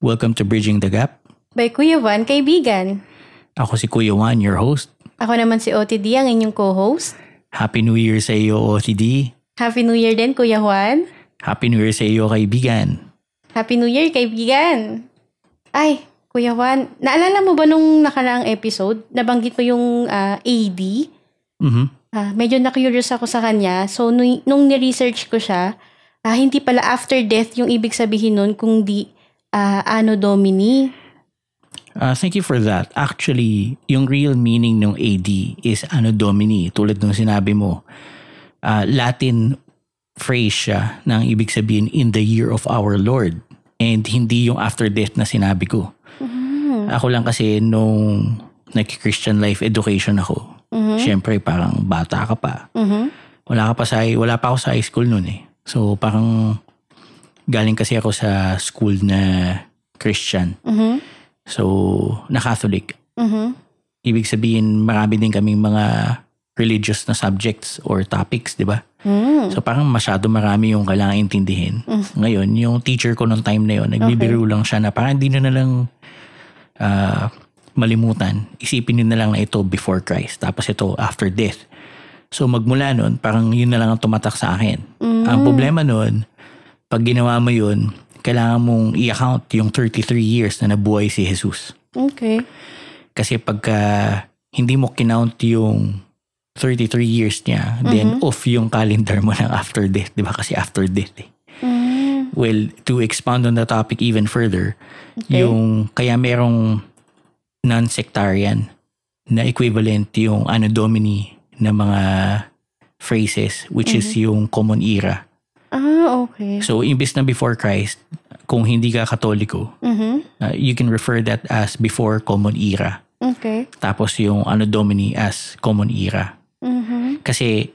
Welcome to Bridging the Gap. By Kuya Juan, kaibigan. Ako si Kuya Juan, your host. Ako naman si OTD, ang inyong co-host. Happy New Year sa iyo, OTD. Happy New Year din, Kuya Juan. Happy New Year sa iyo, kaibigan. Happy New Year, kaibigan. Ay, Kuya Juan, naalala mo ba nung nakaraang episode, nabanggit mo yung ah, AD? Mhm. Ah, medyo na-curious ako sa kanya. So, nung, nung ni-research ko siya, ah, hindi pala after death yung ibig sabihin nun, kung di ah, Anno Domini. Uh, thank you for that. Actually, yung real meaning ng AD is Anno Domini, tulad ng sinabi mo. Uh, Latin phrase siya ng ibig sabihin in the year of our Lord. And hindi yung after death na sinabi ko. Ako lang kasi nung nag-Christian life education ako, syempre parang bata ka pa. Mhm. Wala ka pa sa, wala pa ako sa high school noon eh. So parang galing kasi ako sa school na Christian. Mhm. So, na Catholic. Mhm. Ibig sabihin, marami din kaming mga religious na subjects or topics, di ba? Mm. So, parang masyado marami yung kailangan intindihin. Ngayon, yung teacher ko nung time na yun, nagbibiro lang siya na parang hindi na na lang ah, malimutan. Isipin nyo na lang na ito before Christ. Tapos ito after death. So, magmula nun, parang yun na lang ang tumatak sa akin. Ang problema nun, pag ginawa mo yun, kailangan mong i-account yung 33 years na nabuhay si Jesus. Okay. Kasi pagka hindi mo kinount yung 33 years niya, then off yung calendar mo ng after death. Di ba? Kasi after death eh. Mm. Well, to expound on the topic even further, Okay. yung kaya merong non-sectarian na equivalent yung Anno Domini na mga phrases which is yung common era. Okay. So, imbis na before Christ, kung hindi ka katoliko, Mhm. uh, you can refer that as before common era. Okay. Tapos yung Anno Domini as common era. Mhm. Kasi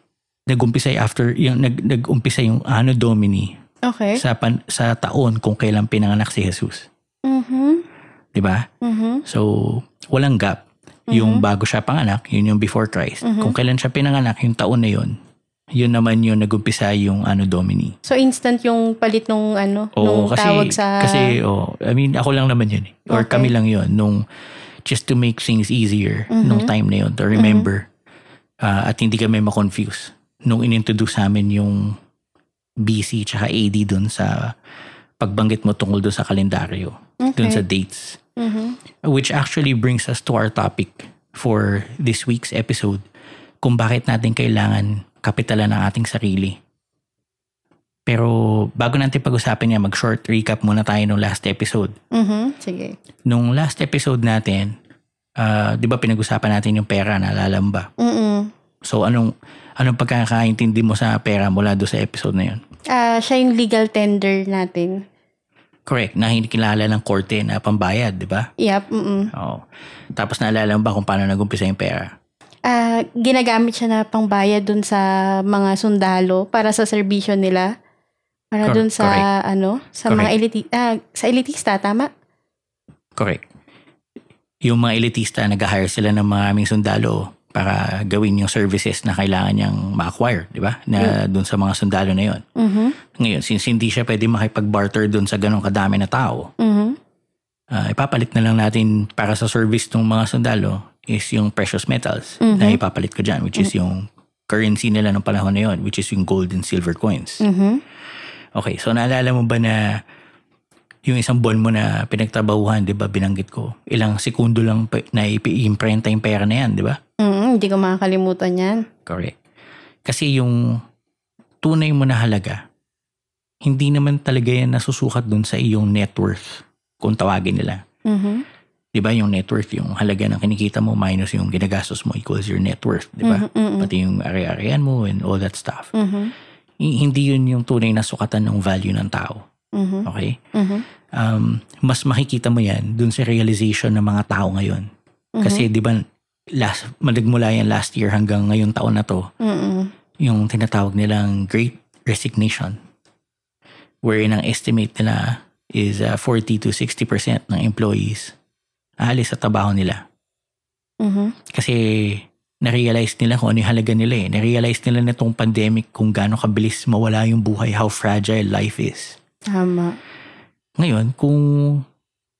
nag-umpisa after yung nag nag-umpisa yung Anno Domini Okay. sa pan, sa taon kung kailan pinanganak si Jesus, Mhm. 'di ba? Mhm. So walang gap. Yung bago siya panganak, yun yung before Christ. Kung kailan siya pinanganak, yung taon na yun, yun naman yung nag-umpisa yung Anno Domini. So instant yung palit nung ano, Oo, nung kasi, tawag sa kasi oh, I mean, ako lang naman yun eh. Or Okay. kami lang yun nung just to make things easier nung time na yun to remember ah, at hindi kami ma-confuse nung inintroduce namin yung BC tsaka AD dun sa pagbanggit mo tungkol dun sa kalendaryo, dun Okay. sa dates. Mhm. Which actually brings us to our topic for this week's episode kung bakit natin kailangan kapitalan ng ating sarili. Pero bago natin pag-usapin yan, mag-short recap muna tayo nung last episode. Mhm. Sige. Nung last episode natin, ah, di ba pinag-usapan natin yung pera, naalala mo ba? Mhm. So anong, anong pagkakaintindi mo sa pera mula do sa episode na yun? Ah, siya yung legal tender natin. Correct, na hindi kilala ng korte na pambayad, di ba? Yep. Mhm. Oo. Tapos naalala mo ba kung paano nag-umpisa yung pera? Ah, ginagamit siya na pangbayad dun sa mga sundalo para sa serbisyo nila. Para Cor- dun sa correct. ano, sa mga eliti ah, sa elitista tama? Correct. Yung mga elitista, nag-hire sila ng maraming sundalo para gawin yung services na kailangan niyang ma-acquire, di ba? Na dun sa mga sundalo na yon. Mhm. Ngayon, since hindi siya pwede makipag-barter dun sa ganong kadami na tao, Mhm. ah, ipapalit na lang natin para sa service ng mga sundalo is yung precious metals na ipapalit ko dyan, which is yung currency nila ng panahon na yon, which is yung gold and silver coins. Mhm. Okay, so naalala mo ba na yung isang buwan mo na pinagtrabahuhan, di ba, binanggit ko, ilang sekundo lang pa- na i-imprenta yung pera na yan, di ba? Mhm, hindi ko makakalimutan 'yan. Correct. Kasi yung tunay mo na halaga, hindi naman talaga yan nasusukat dun sa iyong net worth, kung tawagin nila. Mhm. Di ba yung net worth, yung halaga ng kinikita mo minus yung ginagastos mo equals your net worth, di ba? Mhm, mhm. Pati yung ari-arian mo and all that stuff. Mhm. H- Hindi yun yung tunay na sukatan ng value ng tao. Mhm. Okay? Mhm. um, mas makikita mo yan dun sa realization ng mga tao ngayon. Kasi di ba last, maligmula yan last year hanggang ngayong taon na to, Mhm. yung tinatawag nilang Great Resignation. Wherein ang estimate nila is uh, 40 to 60% ng employees aalis sa trabaho nila. Mhm. Kasi na-realize nila kung ano yung halaga nila eh. Na-realize nila na itong pandemic kung gaano kabilis mawala yung buhay, how fragile life is. Tama. Ngayon, kung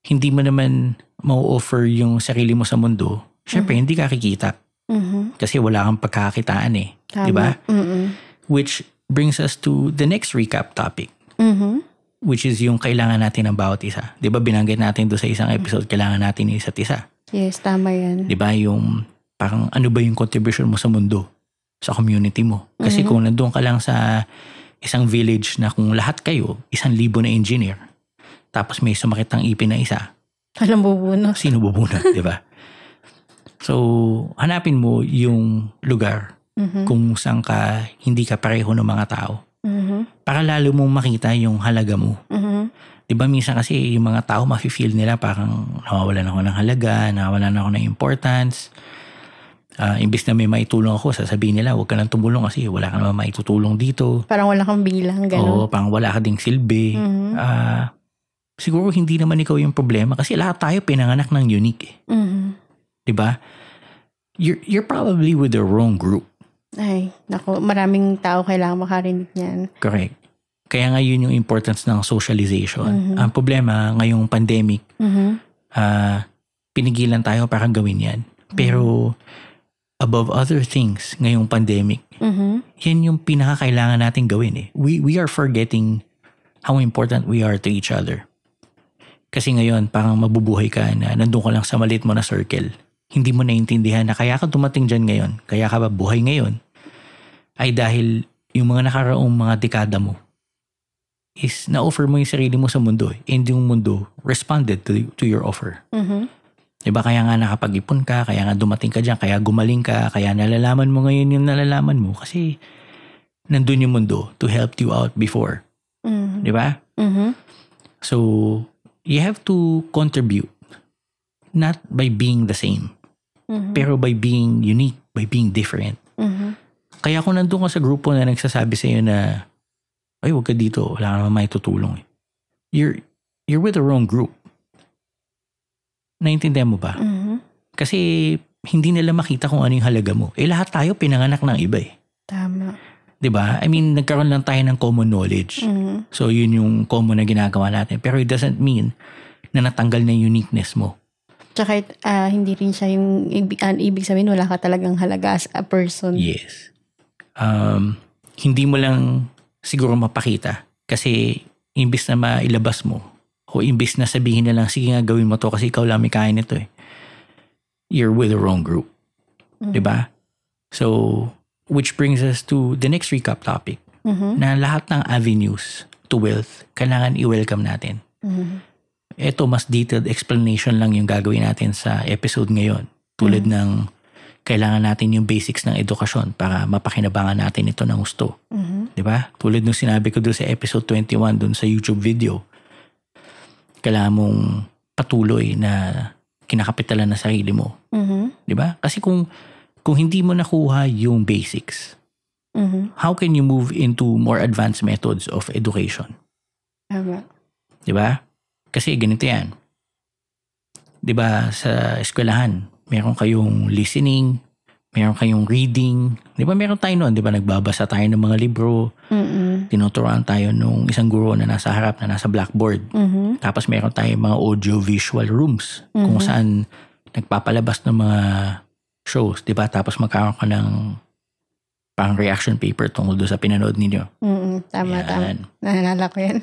hindi mo naman mau-offer yung sarili mo sa mundo, syempre hindi ka kikita Mhm. kasi wala kang pagkakitaan eh. Tama. Di ba? Mm-mm. Which brings us to the next recap topic, Mhm. Which is yung kailangan natin ng bawat isa. Di ba binanggit natin doon sa isang episode, kailangan natin ng isa't isa. Yes, tama yan. Di ba? Yung parang ano ba yung contribution mo sa mundo, sa community mo. Kasi Mhm. kung nandun ka lang sa isang village na kung lahat kayo, isang libo na engineer, tapos may sumakit ang ipin na isa, Alam bubuno. sino bubunot, di ba? So, hanapin mo yung lugar Mhm. kung saan ka hindi ka pareho ng mga tao Mhm. para lalo mong makita yung halaga mo. Mhm. 'Di ba minsan kasi yung mga tao mafe-feel nila parang nawawalan ako ng halaga, nawawalan ako ng importance. Ah, imbis na may maitulong ako, sasabihin nila, huwag ka nang tumulong kasi wala ka naman maitutulong dito. Parang wala kang bilang, Oo, gano'n. parang wala ka ding silbi. Mhm. Ah, siguro hindi naman ikaw yung problema kasi lahat tayo pinanganak ng unique eh. Mhm. 'Di ba? You're, you're probably with the wrong group. Ay, nako, maraming tao kailangan makarinig niyan. Correct. Kaya nga yun yung importance ng socialization. Mhm. Ang problema ngayong pandemic, Mhm. ah, pinigilan tayo para gawin yan. Pero above other things ngayong pandemic, Mhm. yan yung pinakakailangan natin gawin eh. We, we are forgetting how important we are to each other. Kasi ngayon, parang mabubuhay ka na nandun ka lang sa maliit mo na circle. Hindi mo naintindihan na kaya ka dumating dyan ngayon, kaya ka ba buhay ngayon, ay dahil yung mga nakaraong mga dekada mo is na-offer mo yung sarili mo sa mundo eh. And yung mundo responded to, to your offer. Mhm. Diba kaya nga nakapag-ipon ka, kaya nga dumating ka dyan, kaya gumaling ka, kaya nalalaman mo ngayon yung nalalaman mo kasi nandun yung mundo to help you out before. Mhm. Diba? Mhm. So, you have to contribute not by being the same, Mhm. pero by being unique, by being different. Mhm. Kaya kung nandun ka sa grupo na nagsasabi sa'yo na, ay, huwag ka dito, wala ka naman may tutulong. eh." You're, you're with the wrong group. Naintindihan mo ba? Mhm. Kasi hindi nila makita kung ano yung halaga mo. Eh lahat tayo pinanganak ng iba eh. Tama. 'Di ba? I mean, nagkaroon lang tayo ng common knowledge. Mhm. So yun yung common na ginagawa natin. Pero it doesn't mean na natanggal na yung uniqueness mo. Tsaka ah, hindi rin siya yung ibig, ah, ibig sabihin wala ka talagang halaga as a person. Yes. Um, hindi mo lang siguro mapakita kasi imbis na mailabas mo o imbis na sabihin na lang, sige nga gawin mo to kasi ikaw lang may kaya nito eh. You're with the wrong group. Mhm. 'Di ba? So, which brings us to the next recap topic. Mhm. na lahat ng avenues to wealth, kailangan i-welcome natin. Mhm. Ito, mas detailed explanation lang yung gagawin natin sa episode ngayon. Tulad ng kailangan natin yung basics ng edukasyon para mapakinabangan natin ito ng gusto. Mhm. Di ba? Tulad nung sinabi ko doon sa episode 21 doon sa YouTube video. Kailangan mong patuloy na kinakapitalan na sarili mo. Mhm. Di ba? Kasi kung kung hindi mo nakuha yung basics, Mhm. how can you move into more advanced methods of education? Tama. Di ba? Kasi ganito yan. Di ba sa eskwelahan, meron kayong listening, meron kayong reading. Di ba meron tayo noon? Di ba nagbabasa tayo ng mga libro, Mhm. tinuturoan tayo nung isang guro na nasa harap na nasa blackboard. Mhm. Tapos meron tayong mga audio-visual rooms kung Mhm. saan nagpapalabas ng mga shows. Di ba? Tapos magkaroon ka ng pang reaction paper tungkol doon sa pinanood ninyo. Mhm. Tama, Yan. tama. Naalala ko yan.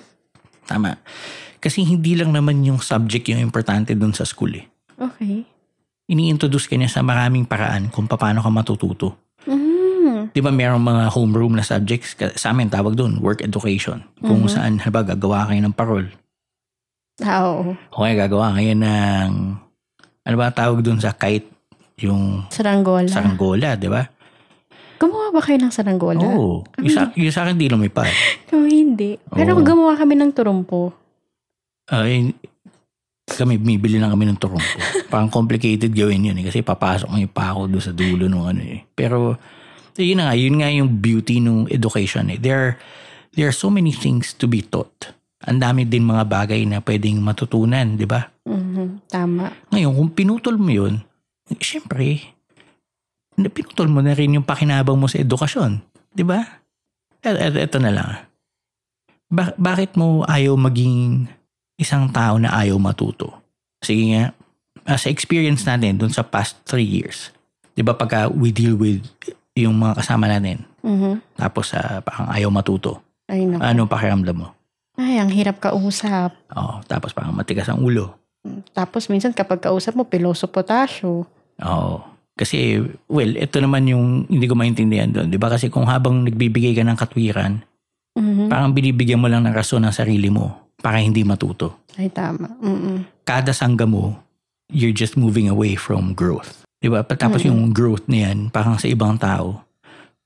Tama. Kasi hindi lang naman yung subject yung importante dun sa school eh. Okay. Ini-introduce ka niya sa maraming paraan kung paano ka matututo. Mhm. Di ba merong mga homeroom na subjects? Sa amin tawag dun, work education. Kung Mhm. saan, halimbawa, gagawa kayo ng parol. Ah, oo. O kaya gagawa kayo ng, ano ba tawag dun sa kite? Yung Saranggola. saranggola, di ba? Gumawa ba kayo ng saranggola? Oo. Yung sa, yung sa akin di lumipad. Kami hindi. Pero Oo. gumawa kami ng turumpo. Ay, kami, bumibili lang kami ng turumpo. Parang complicated gawin yun eh. Kasi papasok mo yung pako doon sa dulo ng ano eh. Pero, yun na nga, yun nga yung beauty ng education eh. There, there are so many things to be taught. Ang dami din mga bagay na pwedeng matutunan, di ba? Mhm. Tama. Ngayon, kung pinutol mo yun, syempre, pinutol mo na rin yung pakinabang mo sa edukasyon. Di ba? Et- et- Eto na lang. Ba- bakit mo ayaw maging isang tao na ayaw matuto? sige nga, uh, sa experience natin dun sa past three years, di ba pagka we deal with yung mga kasama natin, Mhm. tapos uh, parang ayaw matuto, Ay, naku. ano pakiramdam mo? Ay, ang hirap kausap. Oh, tapos parang matigas ang ulo. Tapos minsan kapag kausap mo, piloso potasyo. Oo. Kasi, well, ito naman yung hindi ko maintindihan doon. Di ba? Kasi kung habang nagbibigay ka ng katwiran, Mhm. parang binibigyan mo lang ng rason ng sarili mo para hindi matuto. Ay, tama. Mm-mm. Kada sangga mo, you're just moving away from growth. Di ba? Tapos Mm-mm. yung growth na yan, parang sa ibang tao,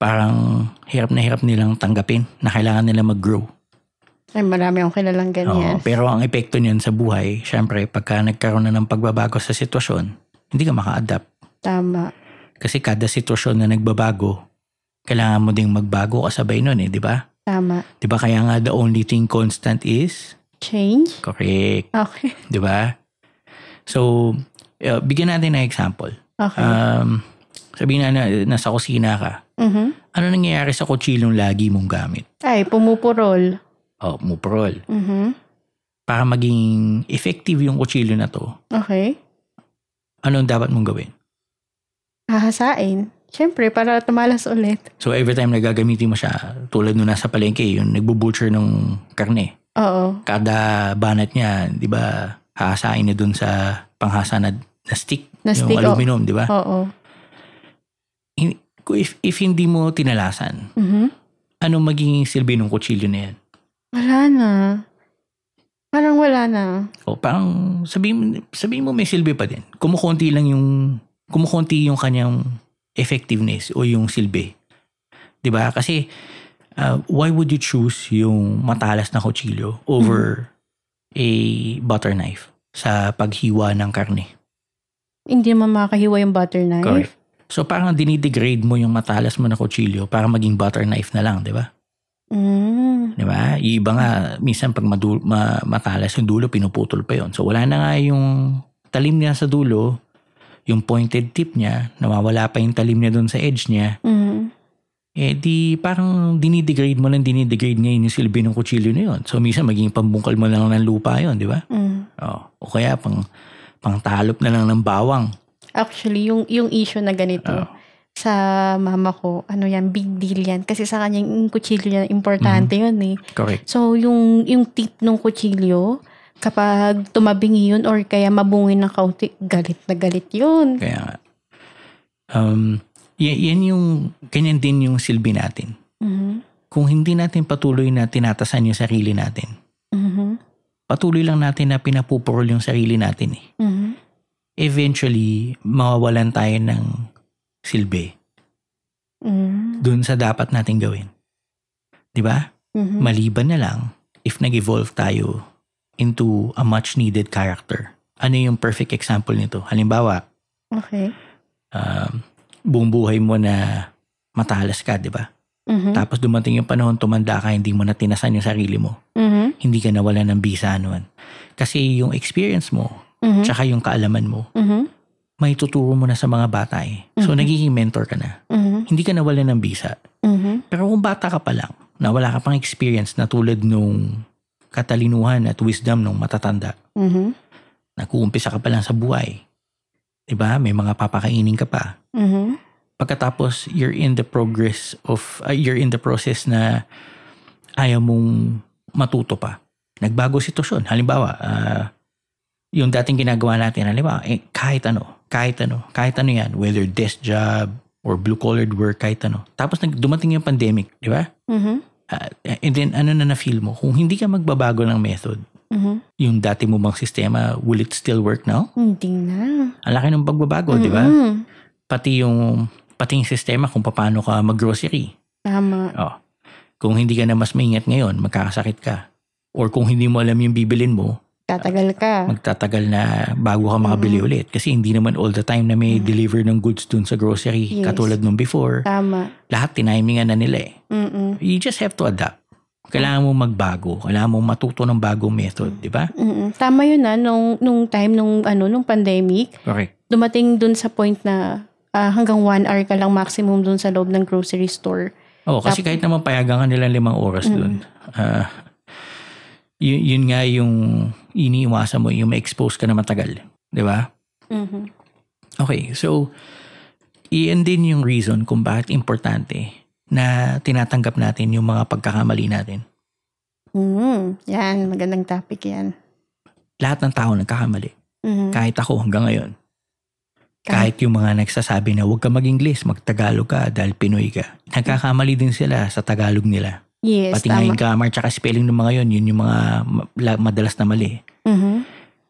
parang hirap na hirap nilang tanggapin na kailangan nila mag-grow. Ay, marami akong kilalang ganyan. Oo, pero ang epekto niyan sa buhay, syempre, pagka nagkaroon na ng pagbabago sa sitwasyon, hindi ka maka-adapt. Tama. Kasi kada sitwasyon na nagbabago, kailangan mo ding magbago kasabay nun eh, di ba? Tama. Di ba kaya nga the only thing constant is Change? correct, Okay. di ba? So, uh, bigyan natin ng example. Okay. Um, sabihin na, na nasa kusina ka, Mhm. ano nangyayari sa kutsilong lagi mong gamit? Ay, pumupurol. Oh, muprol. Mhm. Para maging effective yung kutsilyo na to, Okay. anong dapat mong gawin? Hahasain. Siyempre, para tumalas ulit. So every time na gagamitin mo siya, tulad nung nasa palengke, yung nagbubutcher ng karne, Oo. kada banat niya, di ba, hahasain niya dun sa panghasa na, na stick, Na yung stick, aluminum, di ba? Oo. If, if hindi mo tinalasan, Mhm. anong magiging silbi ng kutsilyo na yan? Wala na. Parang wala na. O parang sabihin, sabihin mo may silbi pa din. Kumukunti lang yung, kumukunti yung kanyang effectiveness o yung silbi. 'Di ba? Kasi uh, why would you choose yung matalas na kutsilyo over a butter knife sa paghiwa ng karne? Hindi naman makahiwa yung butter knife. Correct. So parang dinidegrade mo yung matalas mo na kutsilyo para maging butter knife na lang, 'di ba? Mm. 'Di ba? Yung iba nga minsan pag madu- ma- matalas yung dulo pinuputol pa 'yon. So wala na nga yung talim niya sa dulo, yung pointed tip niya, nawawala pa yung talim niya doon sa edge niya. Mm. Eh di parang dinidegrade mo lang dinidegrade ngayon yung silbi ng kutsilyo na 'yon. So minsan maging pambungkal mo lang ng lupa 'yon, 'di ba? Mm. Oh, o kaya pang pang talop na lang ng bawang. Actually, yung, yung issue na ganito, Oh. sa mama ko, ano yan, big deal yan. Kasi sa kanya, yung kutsilyo niya, importante yun eh. Correct. So, yung, yung tip ng kutsilyo, kapag tumabingi yun or kaya mabungin ng kaunti, galit na galit yun. Kaya nga. Um, y- yan yung, ganyan din yung silbi natin. Mhm. Kung hindi natin patuloy na tinatasan yung sarili natin, Mhm. patuloy lang natin na pinapupurol yung sarili natin eh. Mhm. Eventually, mawawalan tayo ng silbi Mhm. dun sa dapat natin gawin. Di ba? Mhm. Maliban na lang if nag-evolve tayo into a much needed character. Ano yung perfect example nito? Halimbawa, Okay. um, buong buhay mo na matalas ka, di ba? Mhm. Tapos dumating yung panahon, tumanda ka, hindi mo na tinasan yung sarili mo. Mhm. Hindi ka nawala ng bisa noon. Kasi yung experience mo, Mhm. tsaka yung kaalaman mo, Mhm. may tuturo mo na sa mga bata eh. So, Mhm. nagiging mentor ka na. Mhm. Hindi ka nawala ng bisa. Mhm. Pero kung bata ka pa lang, na wala ka pang experience na tulad nung katalinuhan at wisdom nung matatanda, Mhm. nag-uumpisa ka pa lang sa buhay. 'Di ba? May mga papakainin ka pa. Mhm. Pagkatapos, you're in the progress of, uh, you're in the process na ayaw mong matuto pa. Nagbago sitwasyon. Halimbawa, ah, yung dating ginagawa natin, halimbawa, eh, kahit ano, kahit ano, kahit ano yan, whether desk job or blue-collared work, kahit ano. Tapos nag, dumating yung pandemic, di ba? Mhm. Ah, and then, ano na na-feel mo? Kung hindi ka magbabago ng method, Mhm. yung dati mo bang sistema, will it still work now? Hindi na. Ang laki ng pagbabago, di ba? Pati yung, pati yung sistema kung paano ka mag-grocery. Tama. Oh. Kung hindi ka na mas maingat ngayon, magkakasakit ka. Or kung hindi mo alam yung bibilin mo, Tatagal ka. magtatagal na bago ka makabili Mm-mm. ulit. Kasi hindi naman all the time na may Mm. deliver ng goods dun sa grocery. Yes. Katulad nung before. Tama. Lahat tinimingan na nila eh. Mm-mm. You just have to adapt. Kailangan mo magbago. Kailangan mo matuto ng bagong method, di ba? Mm-mm. Tama yun na nung nung time nung ano nung pandemic, Correct. dumating dun sa point na ah, hanggang one hour ka lang maximum dun sa loob ng grocery store. Oh, kasi Tap- kahit naman payagan ka nila limang oras Mm. dun. ah, yun, yun nga yung iniiwasan mo, yung ma-expose ka na matagal. Di ba? Mhm. Okay, so iyan din yung reason kung bakit importante na tinatanggap natin yung mga pagkakamali natin. Mm, yan, magandang topic yan. Lahat ng tao nagkakamali. Mhm. Kahit ako hanggang ngayon. Kahit yung mga nagsasabi na huwag ka mag-Ingles, mag-Tagalog ka dahil Pinoy ka. Nagkakamali din sila sa Tagalog nila. Yes, Pati nga tama. yung grammar tsaka spelling ng mga yun, yun yung mga ma- la- madalas na mali. Mhm.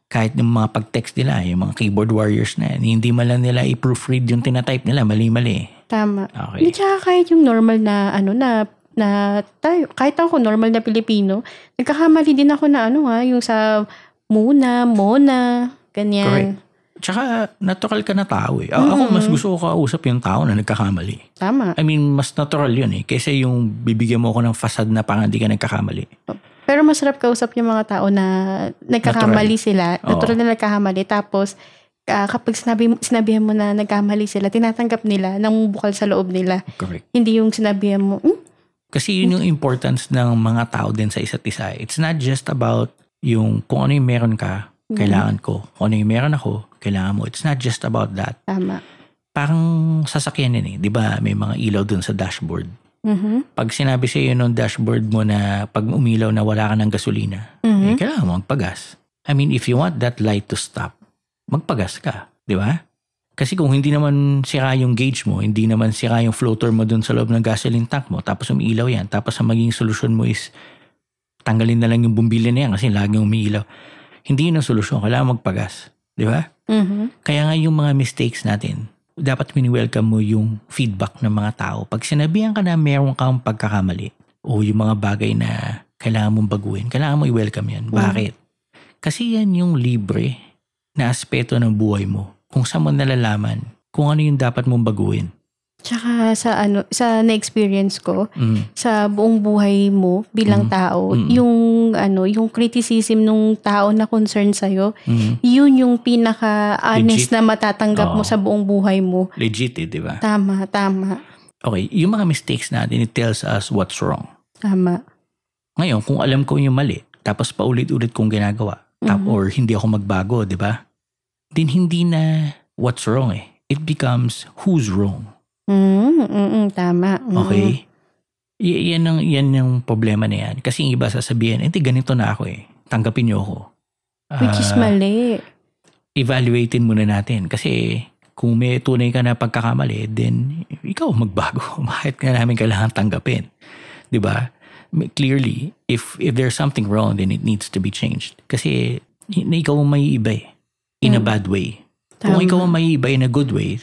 Kahit yung mga pag-text nila, yung mga keyboard warriors na yan, hindi man lang nila i-proofread yung tinatype nila, mali-mali. Tama. Okay. Hindi, tsaka kahit yung normal na, ano, na, na tayo, kahit ako, normal na Pilipino, nagkakamali din ako na, ano ha, yung sa muna, mona, ganyan. Correct. Tsaka natural ka na tao eh. A- Ako mas gusto ko kausap yung tao na nagkakamali. Tama. I mean, mas natural yun eh. Kaysa yung bibigyan mo ako ng fasad na parang hindi ka nagkakamali. Pero masarap kausap yung mga tao na nagkakamali sila. Oo. Natural na nagkakamali. Tapos, ah, kapag sinabi, sinabihan mo na nagkamali sila, tinatanggap nila ng bukal sa loob nila. Correct. Hindi yung sinabihan mo, hmm, Kasi yun yung importance ng mga tao din sa isa't isa. It's not just about yung kung ano yung meron ka, kailangan ko. Kung ano yung meron ako, kailangan mo. It's not just about that. tama. Parang sasakyan yun eh. Di ba may mga ilaw dun sa dashboard. Mhm. Pag sinabi sa iyo nung dashboard mo na pag umilaw na wala ka ng gasolina, eh, Mhm. kailangan mo magpagas. I mean, if you want that light to stop, magpagas ka. Di ba? Kasi kung hindi naman sira yung gauge mo, hindi naman sira yung floater mo dun sa loob ng gasoline tank mo, tapos umiilaw yan, tapos ang magiging solusyon mo is tanggalin na lang yung bumbilya na yan kasi laging umiilaw. Hindi yun ang solusyon. Kailangan magpagas. Di ba? Mhm. Kaya nga yung mga mistakes natin, dapat mini-welcome mo yung feedback ng mga tao. Pag sinabihan ka na meron kang pagkakamali o yung mga bagay na kailangan mong baguhin, kailangan mo i-welcome yan. Bakit? Kasi yan yung libre na aspeto ng buhay mo. Kung saan mo nalalaman kung ano yung dapat mong baguhin. Tsaka sa ano, sa na-experience ko, Mm. sa buong buhay mo bilang Mhm. tao, Mhm. yung ano, yung criticism nung tao na concern sa Mm. yun yung pinaka honest Legit. na matatanggap mo Oo. sa buong buhay mo. Legit eh, di ba? Tama, tama, Okay, yung mga mistakes natin, it tells us what's wrong. tama. Ngayon, kung alam ko yung mali, tapos paulit-ulit kong ginagawa, tap, Mhm. or hindi ako magbago, di ba? Then hindi na what's wrong eh. It becomes who's wrong. Mm, mm, tama. Mm. Okay? Y- yan, ang, yan yung problema na yan. Kasi yung iba sasabihin, hindi ganito na ako eh. Tanggapin niyo ako. Which is Ah, mali. evaluatein muna natin. Kasi kung may tunay ka na pagkakamali, then ikaw magbago. Bakit ka namin kailangan tanggapin? Di ba? Clearly, if if there's something wrong, then it needs to be changed. Kasi hin- ikaw ang may iba eh. In a Mm. bad way. Kung Tama. ikaw ang may iba in a good way,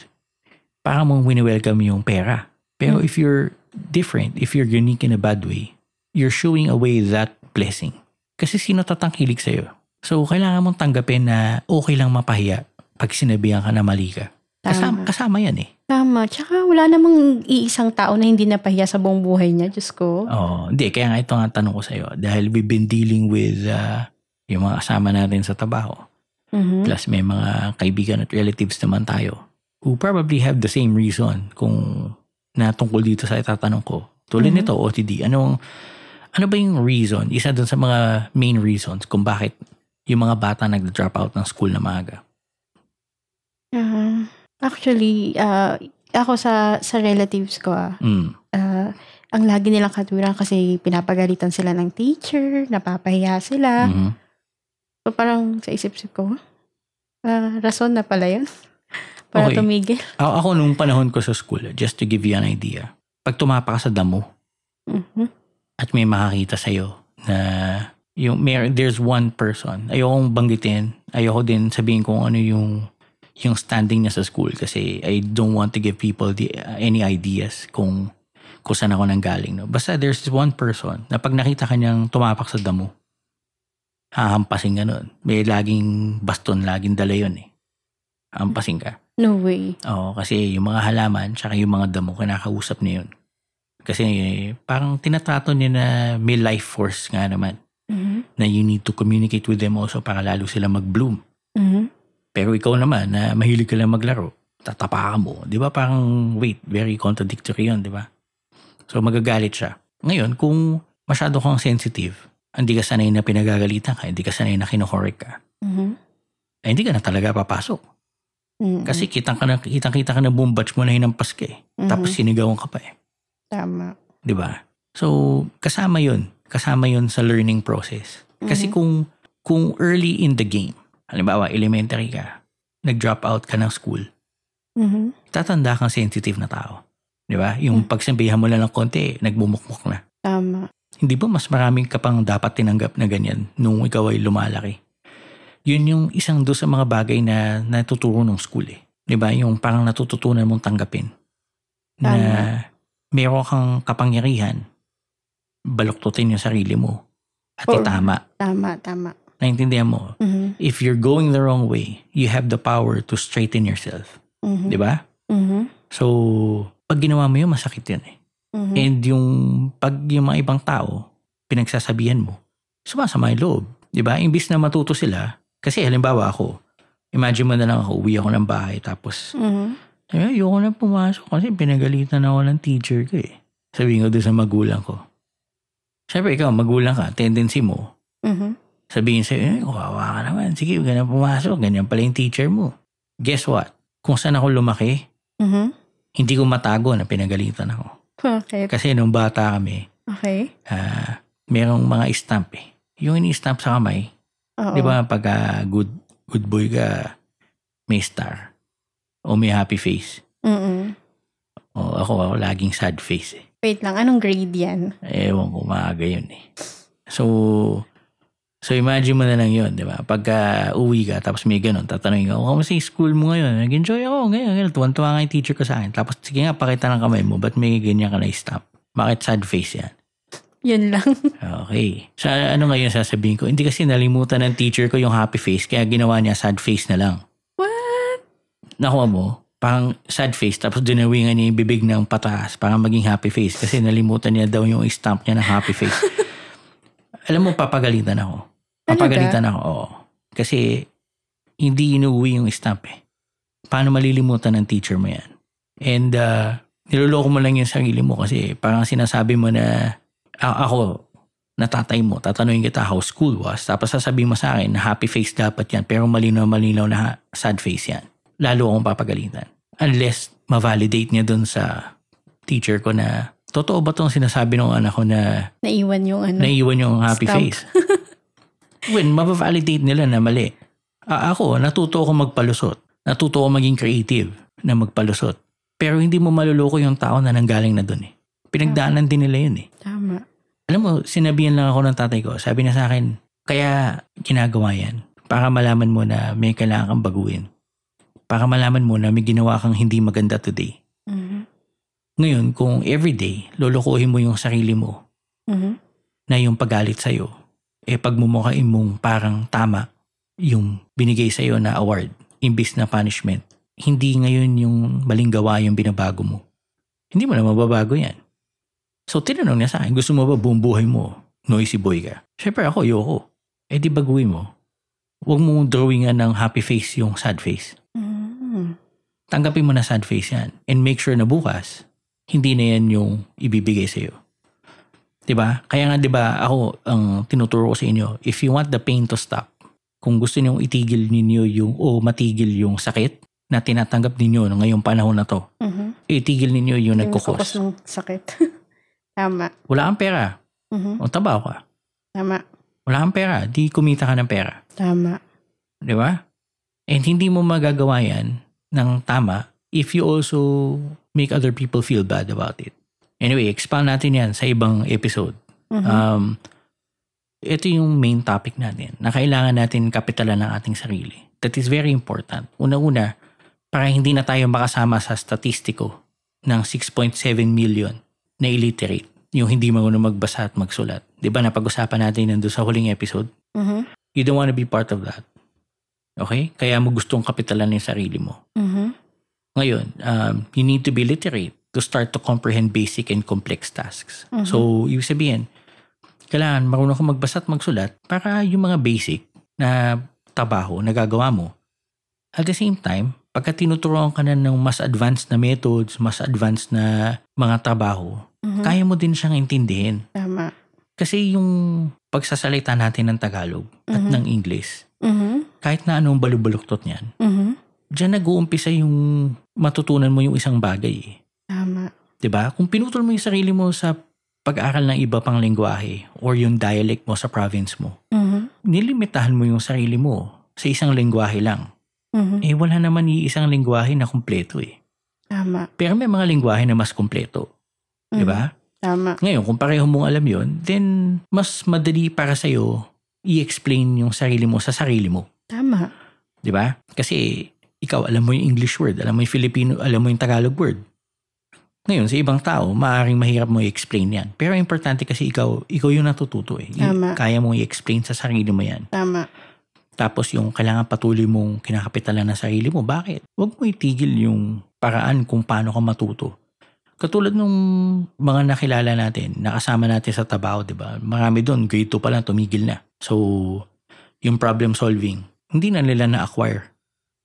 para mong wini-welcome yung pera. Pero Mm. if you're different, if you're unique in a bad way, you're showing away that blessing. Kasi sino tatangkilik sa'yo? So, kailangan mong tanggapin na okay lang mapahiya pag sinabihan ka na mali ka. Kasama, Tama. kasama yan eh. Tama. Tsaka wala namang iisang tao na hindi napahiya sa buong buhay niya. Diyos ko. Oo. Hindi, kaya nga ito nga tanong ko sa'yo. Dahil we've been dealing with uh, yung mga kasama natin sa trabaho. Mhm. Plus may mga kaibigan at relatives naman tayo who probably have the same reason kung na tungkol dito sa itatanong ko. Tulad Mhm. nito, OTD. Anong, ano ba yung reason? Isa dun sa mga main reasons kung bakit yung mga bata nag-drop out ng school na maaga. Ah, actually, ah, ako sa sa relatives ko, ah, Mm. ah, ang lagi nilang katuwiran kasi pinapagalitan sila ng teacher, napapahiya sila. Mhm. So, parang sa isip-isip ko, ah, rason na pala yun. Para Okay. tumigil. Ako, ako nung panahon ko sa school, just to give you an idea, pag tumapa ka sa damo Mhm. at may makakita sa'yo na yung may, there's one person, ayokong banggitin, ayoko din sabihin kung ano yung yung standing niya sa school kasi I don't want to give people the, uh, any ideas kung kung saan ako nanggaling. No? Basta there's this one person na pag nakita ka niyang tumapak sa damo, hahampasin ka nun. May laging baston, laging dala yun eh. Hahampasin ka. No way. Oo, kasi yung mga halaman tsaka yung mga damo kinakausap niya yun. Kasi parang tinatrato niya na may life force nga naman Mhm. na you need to communicate with them also para lalo sila mag-bloom. Mhm. Pero ikaw naman na mahilig ka lang maglaro, tatapakan mo. Di ba parang, wait, very contradictory yun, di ba? So magagalit siya. Ngayon, kung masyado kang sensitive, hindi ka sanay na pinagagalitan ka, hindi ka sanay na kinukorek ka, Mhm. eh, hindi ka na talaga papasok. Mm-mm. Kasi kitang ka na, kitang kita ka na boom batch mo na hinampas ka eh. Mhm. Tapos sinigawan ka pa eh. Tama. 'Di ba? So, kasama 'yun. Kasama 'yun sa learning process. Kasi Mhm. kung kung early in the game, halimbawa elementary ka, nag-drop out ka ng school, Mhm. tatanda kang sensitive na tao. 'Di ba? Yung Mm. pagsabihan mo lang ng konti, nagbumukmuk na. Tama. Hindi ba mas maraming ka pang dapat tinanggap na ganyan nung ikaw ay lumalaki? Yun yung isang do sa mga bagay na natuturo ng school eh. ba? Yung parang natututunan mong tanggapin. Na Tama. meron kang kapangyarihan, baluktutin yung sarili mo. At Or- itama. Tama, tama. Naintindihan mo? Mhm. If you're going the wrong way, you have the power to straighten yourself. Mhm. 'Di ba? Mhm. So, pag ginawa mo yun, masakit yun eh. Mhm. And yung pag yung mga ibang tao, pinagsasabihan mo, sumasama yung loob. Di ba? Imbis na matuto sila, kasi halimbawa ako, imagine mo na lang ako, uwi ako ng bahay, tapos, Mhm. eh, ayoko na pumasok kasi pinagalitan ako ng teacher ko eh. Sabihin ko doon sa magulang ko. Siyempre ikaw, magulang ka, tendency mo, Mhm. sabihin sa'yo, eh, kawawa ka naman, sige, huwag na pumasok, ganyan pala yung teacher mo. Guess what? Kung saan ako lumaki, Mhm. hindi ko matago na pinagalitan ako. Okay. Kasi nung bata kami, Okay. ah merong mga stamp eh. Yung ini-stamp sa kamay, Oo. di ba pag ah, good, good boy ka, may star. O may happy face. Mhm. O ako, ako laging sad face eh. Wait lang, anong grade yan? Ewan ko, maaga yun eh. So, so imagine mo na lang yun, di ba? Pagka uwi ka, tapos may ganun, tatanungin ka, oh, kamusta yung school mo ngayon? Nag-enjoy ako, ngayon, ngayon. Tuwan-tuwa nga yung teacher ko sa akin. Tapos, sige nga, pakita ng kamay mo, ba't may ganyan ka na stamp? Bakit sad face yan? Yun lang. Okay. Sa ano ngayon sasabihin ko? Hindi kasi nalimutan ng teacher ko yung happy face kaya ginawa niya sad face na lang. What? Nakuha mo? Parang sad face tapos dinawingan niya yung bibig ng pataas para maging happy face kasi nalimutan niya daw yung stamp niya ng happy face. Alam mo, papagalitan ako. Papagalitan ako, oo. Kasi hindi inuwi yung stamp eh. Paano malilimutan ng teacher mo yan? And uh, niloloko mo lang yung sarili mo kasi parang sinasabi mo na ako, natatay mo, tatanungin kita how school was, tapos sasabihin mo sa akin na happy face dapat yan, pero malinaw malinaw na sad face yan. Lalo akong papagalitan. Unless ma-validate niya dun sa teacher ko na totoo ba tong sinasabi ng anak ko na Naiwan yung ano. naiwan yung happy Stamp. face. When ma-validate nila na mali. A- ako, natuto ako magpalusot. Natuto ako maging creative na magpalusot. Pero hindi mo maluloko yung tao na nanggaling na dun eh. Pinagdaanan din nila yun eh. Tama. Alam mo, sinabihan lang ako ng tatay ko. Sabi na sa akin, kaya ginagawa yan. Para malaman mo na may kailangan kang baguhin. Para malaman mo na may ginawa kang hindi maganda today. Mhm. Ngayon, kung everyday, lolokohin mo yung sarili mo Mhm. na yung pagalit sa'yo, eh pagmumukhain mong parang tama yung binigay sa'yo na award, imbis na punishment. Hindi ngayon yung maling gawa yung binabago mo. Hindi mo na mababago yan. So tinanong niya sa akin, gusto mo ba buong buhay mo? Noisy boy ka. Siyempre ako, ayoko. Eh di baguhin mo. Huwag mong drawingan ng happy face yung sad face. Mhm. Tanggapin mo na sad face yan. And make sure na bukas, hindi na yan yung ibibigay sa'yo. ba? Kaya nga 'di ba ako ang tinuturo ko sa inyo, if you want the pain to stop, kung gusto niyo itigil ninyo yung o matigil yung sakit na tinatanggap ninyo ngayong panahon na to, Mhm. itigil ninyo yung Yung nagkukos. ng sakit. Tama. Wala kang pera, Mhm. o tabaw ka. Tama. Wala kang pera, di kumita ka ng pera. Tama. 'Di ba? And hindi mo magagawa yan ng tama if you also make other people feel bad about it. Anyway, expand natin yan sa ibang episode. Mhm. Um, ito yung main topic natin na kailangan natin kapitalan ng ating sarili. That is very important. Una-una, para hindi na tayo makasama sa statistiko ng 6.7 million na illiterate. Yung hindi marunong magbasa at magsulat. Di ba napag-usapan natin nandun sa huling episode? Mhm. You don't want to be part of that. Okay? Kaya mo gustong kapitalan yung sarili mo. Mhm. Ngayon, um, you need to be literate to start to comprehend basic and complex tasks. Mhm. So, ibig sabihin, kailangan marunong ka magbasa at magsulat para yung mga basic na trabaho na gagawa mo. At the same time, pagka tinuturuan ka na ng mas advanced na methods, mas advanced na mga trabaho, Mhm. kaya mo din siyang intindihin. Tama. Kasi yung pagsasalita natin ng Tagalog at Mhm. ng English, Mhm. kahit na anong balubaluktot niyan, Mhm. Diyan nag-uumpisa yung matutunan mo yung isang bagay. eh. Tama. ba? Kung pinutol mo yung sarili mo sa pag-aral ng iba pang lingwahe or yung dialect mo sa province mo, Mhm. nilimitahan mo yung sarili mo sa isang lingwahe lang. Mhm. Eh wala naman iisang lingwahe na kumpleto eh. Tama. Pero may mga lingwahe na mas kumpleto. 'Di Mhm. ba? Tama. Ngayon, kung pareho mong alam yon then mas madali para sa'yo i-explain yung sarili mo sa sarili mo. Tama. 'Di ba? Kasi ikaw alam mo yung English word, alam mo yung Filipino, alam mo yung Tagalog word. Ngayon, sa ibang tao, maaaring mahirap mo i-explain yan. Pero importante kasi ikaw, ikaw yung natututo eh. Tama. Kaya mo i-explain sa sarili mo yan. Tama. Tapos yung kailangan patuloy mong kinakapitalan ng sarili mo, bakit? Huwag mo itigil yung paraan kung paano ka matuto. Katulad nung mga nakilala natin, nakasama natin sa Tabao, di ba? Marami doon, grade 2 pa lang, tumigil na. So, yung problem solving, hindi na nila na-acquire.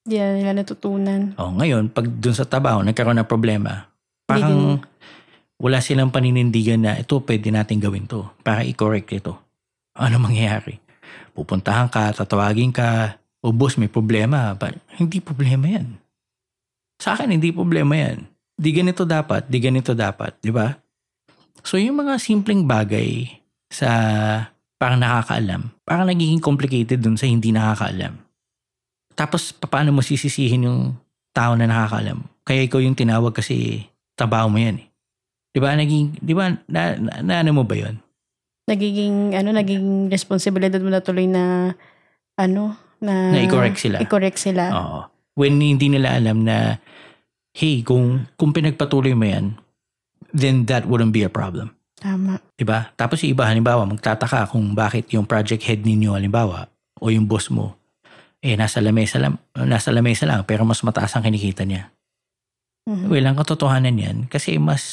Di na nila natutunan. Oh, ngayon, pag dun sa Tabao, nagkaroon ng problema, Hindi parang wala silang paninindigan na ito, pwede natin gawin to para i-correct ito. Ano mangyayari? Pupuntahan ka, tatawagin ka, o boss, may problema. But, hindi problema yan. Sa akin, hindi problema yan. Di ganito dapat, di ganito dapat, di ba? So, yung mga simpleng bagay sa parang nakakaalam, parang nagiging complicated dun sa hindi nakakaalam. Tapos, paano mo sisisihin yung tao na nakakaalam? Kaya ikaw yung tinawag kasi trabaho mo yan eh. Di ba, naging, di ba, na, na, na ano mo ba yun? Nagiging, ano, nagiging responsibilidad mo na tuloy na, ano, na... Na i-correct sila. I-correct sila. Oo. When hindi nila alam na, hey, kung, kung pinagpatuloy mo yan, then that wouldn't be a problem. Tama. Diba? Tapos yung iba, halimbawa, magtataka kung bakit yung project head ninyo, halimbawa, o yung boss mo, eh, nasa lamesa lang, nasa lamesa lang, pero mas mataas ang kinikita niya. Mhm. Well, ang katotohanan yan, kasi mas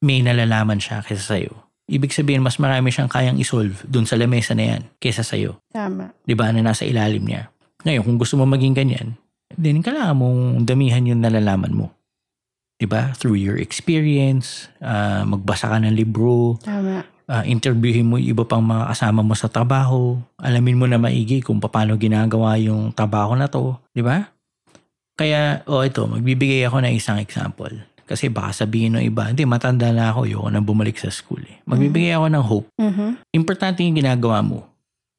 may nalalaman siya kaysa sa'yo. Ibig sabihin, mas marami siyang kayang isolve dun sa lamesa na yan kaysa sa'yo. Tama. Di ba, na nasa ilalim niya. Ngayon, kung gusto mo maging ganyan, then kailangan mong damihan yung nalalaman mo. Di ba? Through your experience, ah, magbasa ka ng libro, Tama. uh, interviewin mo yung iba pang mga kasama mo sa trabaho, alamin mo na maigi kung paano ginagawa yung trabaho na to, di ba? Kaya, oh ito, magbibigay ako ng isang example. Kasi baka sabihin ng iba, hindi, matanda na ako, yoko nang bumalik sa school. Eh. Magbibigay ako ng hope. Mhm. Importante yung ginagawa mo.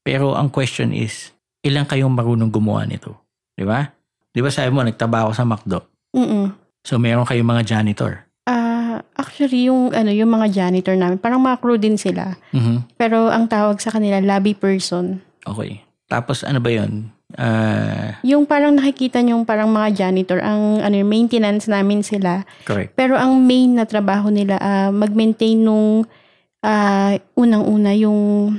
Pero ang question is, ilang kayong marunong gumawa nito? Di ba? Di ba sabi mo, nagtrabaho sa McDo. Mm-mm. So, meron kayong mga janitor. Ah, actually, yung, ano, yung mga janitor namin, parang mga crew din sila. Mhm. Pero ang tawag sa kanila, lobby person. Okay. Tapos, ano ba yun? Ah, Yung parang nakikita nyo, parang mga janitor, ang ano, maintenance namin sila. correct. Pero ang main na trabaho nila, ah, mag-maintain nung ah, unang-una yung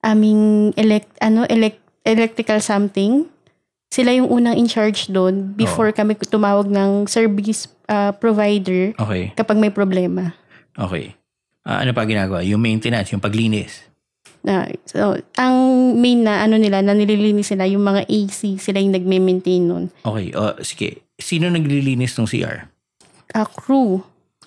aming elect, ano, elect, electrical something. Sila yung unang in charge doon before kami tumawag ng service ah, provider Okay. kapag may problema. Okay. Ah, ano pa ginagawa? Yung maintenance, yung paglinis. Na, so, ang main na ano nila, na nililinis nila, yung mga AC, sila yung nagme-maintain nun. Okay. O, sige. Sino naglilinis ng CR? Ah, crew,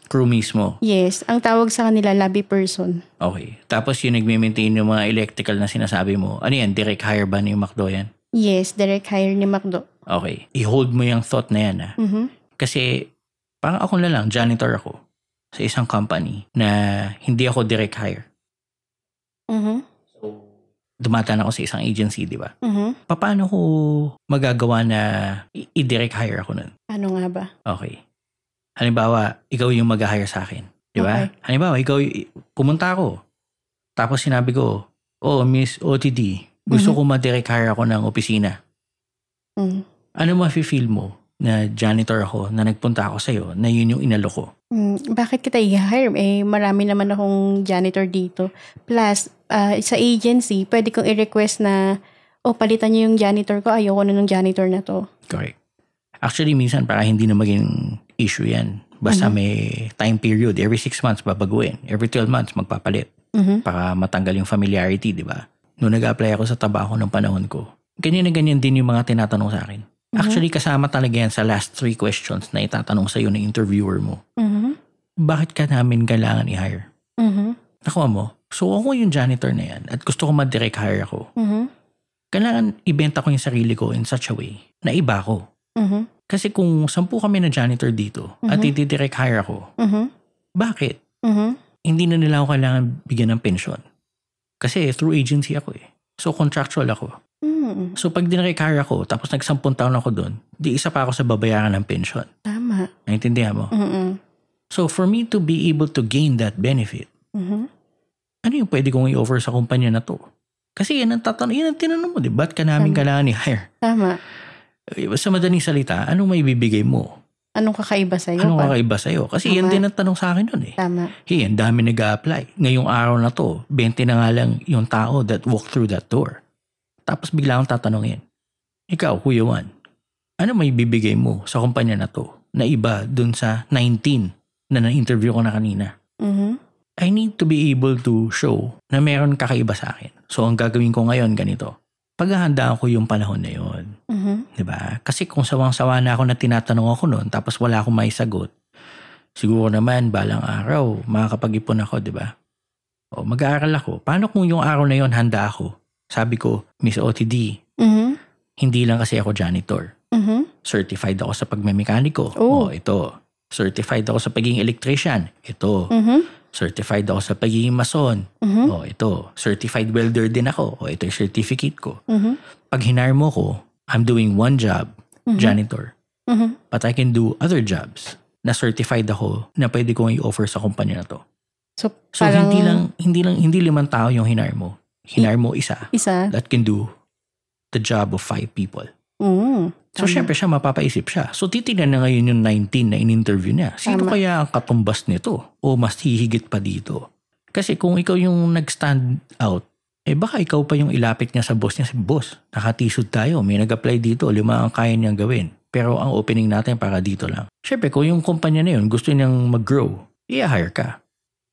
Crew mismo. yes. Ang tawag sa kanila, lobby person. Okay. Tapos yung nagme-maintain yung mga electrical na sinasabi mo. Ano yan? Direct hire ba ni McDo yan? Yes, direct hire ni McDo. Okay. I-hold mo yung thought na yan ah. Mhm. Kasi parang ako na lang, janitor ako sa isang company na hindi ako direct hire. Mhm. So, dumataan ako sa isang agency, di ba? Mhm. Paano ko magagawa na i-direct hire ako nun? Ano nga ba? Okay. Halimbawa, ikaw yung mag-hire sa akin. Di ba? Okay. Halimbawa, ikaw, pumunta ako. Tapos sinabi ko, oh, Miss OTD, gusto Mhm. ko ma-direct hire ako ng opisina. Mhm. Ano mafe-feel mo na janitor ako, na nagpunta ako sa'yo, na yun yung inalo ko? Mm, bakit kita i-hire? Eh, marami naman akong janitor dito. Plus, ah, sa agency, pwede kong i-request na, oh, palitan niyo yung janitor ko. Ayoko na ng janitor na to. Correct. Actually, minsan para hindi na maging issue yan. Basta Mhm. may time period. Every six months, babaguhin. Every 12 months, magpapalit. Mhm. Para matanggal yung familiarity, di ba? Noong nag-apply ako sa trabaho ng panahon ko, ganyan na ganyan din yung mga tinatanong sa akin. Mhm. Actually, kasama talaga yan sa last three questions na itatanong sa'yo ng interviewer mo. Mhm. Bakit ka namin kailangan i-hire? Mhm. Nakuha mo, so ako yung janitor na yan at gusto ko mag-direct hire ako, Mhm. kailangan ibenta ko yung sarili ko in such a way na iba ko. Mhm. Kasi kung sampu kami na janitor dito at Mhm. i-direct hire ako, Mhm. bakit? Mhm. Hindi na nila ako kailangan bigyan ng pensyon. Kasi through agency ako eh. So contractual ako. Mm. So pag dinirect hire ako, tapos nagsampung taon ako doon, di isa pa ako sa babayaran ng pensyon. Tama. Naintindihan mo? Mhm. So for me to be able to gain that benefit, Mhm. ano yung pwede kong i-offer sa kumpanya na to? Kasi yan ang tatanong, yan ang tinanong mo, di ba? Ba't ka namin Tama. kailangan i-hire? Tama. Eh, Sa madaling salita, anong may bibigay mo? Anong kakaiba sa'yo? Anong Pa- kakaiba sa'yo? Kasi yan Tama. din ang tanong sa akin nun eh. Tama. Hey, ang dami nag apply Ngayong araw na to, 20 na nga lang yung tao that walk through that door. Tapos bigla akong tatanungin, ikaw, Kuya Juan, ano may bibigay mo sa kumpanya na to na iba dun sa 19 na na-interview ko na kanina? Mhm. I need to be able to show na meron kakaiba sa akin. So, ang gagawin ko ngayon ganito. Paghahandaan ko yung panahon na yun. Mhm. 'Di ba? Kasi kung sawang-sawa na ako na tinatanong ako noon tapos wala akong may sagot, siguro naman balang araw makakapag-ipon ako, 'di ba? O mag-aaral ako. Paano kung yung araw na yon handa ako? Sabi ko, Miss OTD, Mhm. hindi lang kasi ako janitor. Mhm. Certified ako sa pagmemekaniko. Oh. O, ito. Certified ako sa pagiging electrician. Ito. Mhm. Certified ako sa pagiging mason. Mhm. O, ito. Certified welder din ako. O, ito yung certificate ko. Mhm. Pag hinar mo ko, I'm doing one job, Mhm. janitor. Mhm. but I can do other jobs na certified ako na pwede kong i-offer sa kumpanya na to. So, So parang hindi lang hindi lang hindi limang tao yung hinar mo. Hinar mo isa isa. that can do the job of five people. Mm. So Tama. syempre siya mapapaisip siya. So titignan na ngayon yung 19 na in-interview niya. Sino Tama. kaya ang katumbas nito? O mas hihigit pa dito? Kasi kung ikaw yung nag-stand out, eh baka ikaw pa yung ilapit niya sa boss niya. Sabi, boss, nakatisod tayo. May nag-apply dito. Lima ang kaya niyang gawin. Pero ang opening natin para dito lang. Syempre, kung yung kumpanya na yun gusto niyang mag-grow, i-hire ka.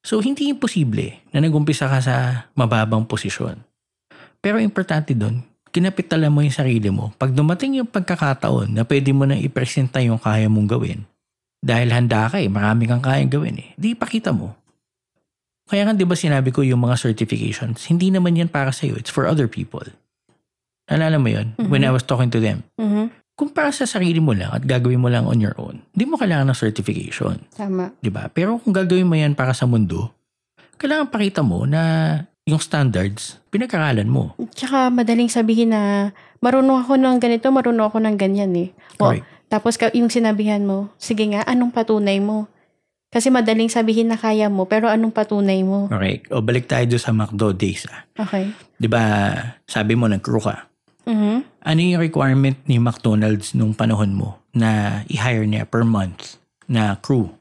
So, hindi imposible na nag-umpisa ka sa mababang posisyon. Pero importante doon, kinapitalan mo yung sarili mo. Pag dumating yung pagkakataon na pwede mo na ipresenta yung kaya mong gawin, dahil handa ka eh, marami kang kayang gawin eh, di ipakita mo. Kaya nga di ba sinabi ko yung mga certifications, hindi naman yan para sa'yo, it's for other people. Nalala mo yun? When I was talking to them. Mhm. Kung para sa sarili mo lang at gagawin mo lang on your own, di mo kailangan ng certification. Tama. Di ba? Pero kung gagawin mo yan para sa mundo, kailangan pakita mo na yung standards, pinag-aralan mo. Tsaka madaling sabihin na marunong ako ng ganito, marunong ako ng ganyan eh. O, tapos yung sinabihan mo, sige nga, anong patunay mo? Kasi madaling sabihin na kaya mo, pero anong patunay mo? Correct. O balik tayo doon sa McDo days. Ah. Okay. Di ba, sabi mo nag-crew ka. Mhm. Ano yung requirement ni McDonald's nung panahon mo na i-hire niya per month na crew?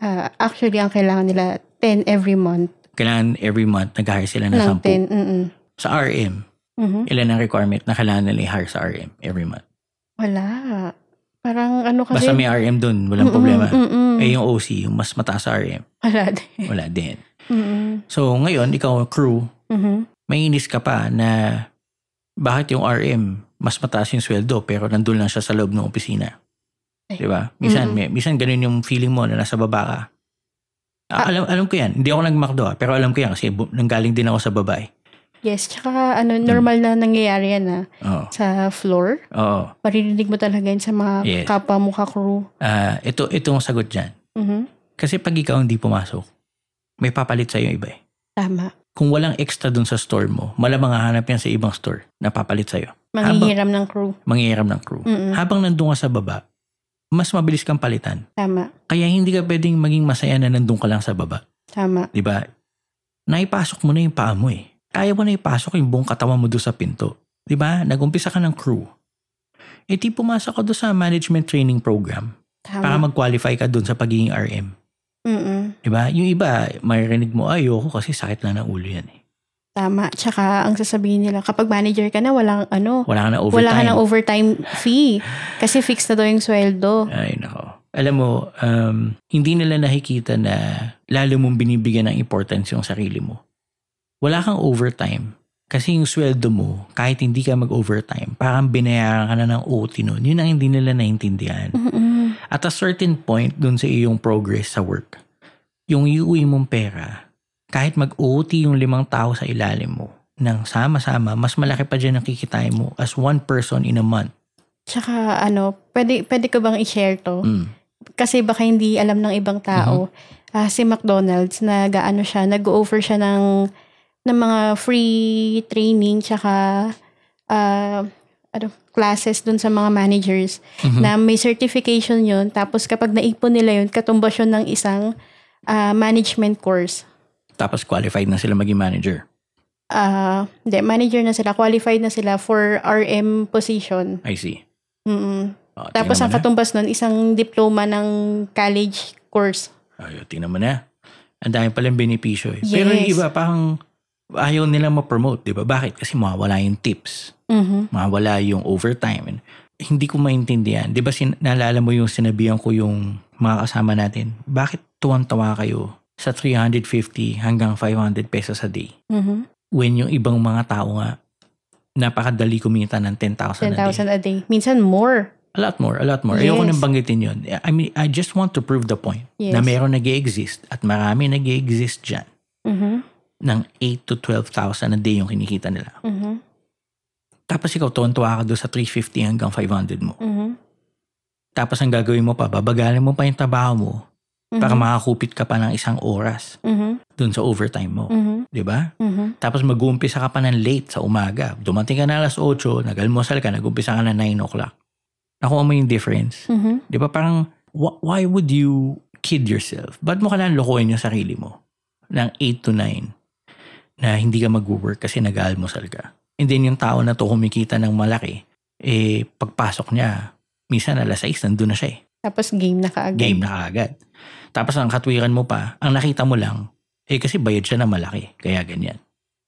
Ah, actually, ang kailangan nila, 10 every month. Kailangan every month nag-hire sila ng Ng 10. 10. Mm-mm. Sa RM, Mhm. ilan ang requirement na kailangan nila i-hire sa RM every month? Wala. Parang ano kasi. Basta may RM doon, walang Mm-mm, problema. mm-mm. Eh yung OC, yung mas mataas sa RM, Wala din. wala din. Mm-mm. So ngayon, ikaw crew, Mhm. may inis ka pa na bakit yung RM mas mataas yung sweldo pero nandun lang siya sa loob ng opisina. Ay. Di ba? Minsan, Mm-mm. may, minsan ganun yung feeling mo na nasa baba ka. Ah, alam, alam ko yan. Hindi ako nagmakdo ah, pero alam ko yan kasi bu- nanggaling din ako sa babae. Yes, tsaka ano, normal na nangyayari yan na Oo. sa floor. Oo. Maririnig mo talaga yun sa mga Yes. kapwa mo ka-crew. Ah, ito, itong sagot dyan. Mhm. Kasi pag ikaw hindi pumasok, may papalit sa'yo iba eh. Tama. Kung walang extra dun sa store mo, malamang hahanap yan sa ibang store na papalit sa'yo. Manghihiram ng crew. Manghihiram ng crew. Mm-mm. Habang nandun ka sa baba, mas mabilis kang palitan. Tama. Kaya hindi ka pwedeng maging masaya na nandun ka lang sa baba. Tama. Di ba? Naipasok mo na yung paa mo eh. Kaya mo na ipasok yung buong katawan mo doon sa pinto. Di ba? Nagumpisa ka ng crew. E di pumasok ka doon sa management training program para Tama. mag-qualify ka doon sa pagiging RM. Mm-mm. Di ba? Yung iba, maririnig mo, ayoko kasi sakit lang ng ulo yan eh. Tama. Tsaka ang sasabihin nila, kapag manager ka na, walang ano, Wala ka na wala overtime. ka ng overtime fee. Kasi fixed na daw yung sweldo. Ay, nako. Alam mo, um, hindi nila nakikita na lalo mong binibigyan ng importance yung sarili mo. Wala kang overtime. Kasi yung sweldo mo, kahit hindi ka mag-overtime, parang binayaran ka na ng OT nun. Yun ang hindi nila naintindihan. Mm-mm. At a certain point dun sa iyong progress sa work, yung iuwi mong pera, kahit mag-OT yung limang tao sa ilalim mo, nang sama-sama, mas malaki pa dyan ang kikitain mo as one person in a month. Tsaka ano, pwede, pwede ko bang i-share to? Mm. Kasi baka hindi alam ng ibang tao. Ah, si McDonald's, nag-ano siya, nag-offer siya ng, ng mga free training tsaka ah, ano, classes dun sa mga managers Mhm. na may certification yun. Tapos kapag naipon nila yun, katumbas yun ng isang ah, management course. Tapos qualified na sila maging manager. Ah, hindi, manager na sila. Qualified na sila for RM position. I see. Mm-mm. Oh, Tapos ang katumbas nun, isang diploma ng college course. Ay, tingnan mo na. Ang dami palang benepisyo eh. Pero yung Yes. iba, parang ayaw nilang ma-promote, di ba? Bakit? Kasi mawawala yung tips. Mhm. Mawawala yung overtime. And hindi ko maintindihan. Di ba sin- naalala mo yung sinabihan ko yung mga kasama natin? Bakit tuwang-tawa kayo sa 350 hanggang 500 pesos a day? Mhm. When yung ibang mga tao nga, napakadali kumita ng 10,000 a day. 10,000 a day. Minsan more. A lot more, a lot more. Ayoko Yes. nang banggitin yun. I mean, I just want to prove the point Yes. na meron nag exist at marami nag exist dyan Mhm. ng 8 to 12,000 a day yung kinikita nila. Mhm. Tapos ikaw, tuwan-tuwa ka doon sa 350 hanggang 500 mo. Mhm. Tapos ang gagawin mo pa, babagalin mo pa yung trabaho mo para Mhm. makakupit ka pa ng isang oras Mhm. doon sa overtime mo. Mhm. Di ba? Mhm. Tapos mag-uumpisa ka pa ng late sa umaga. Dumating ka na alas 8, nag-almusal ka, nag-umpisa ka na 9 o'clock. Nakuha mo yung difference. Mhm. Di ba parang, wh- why would you kid yourself? Ba't mo kailangan lokohin yung sarili mo? Ng 8 to 9 na hindi ka mag-work kasi nag-almusal ka. And then yung tao na to kumikita ng malaki, eh pagpasok niya, minsan alas 6, nandun na siya eh. Tapos game na kaagad. Game na kaagad. Tapos ang katwiran mo pa, ang nakita mo lang, eh kasi bayad siya na malaki, kaya ganyan.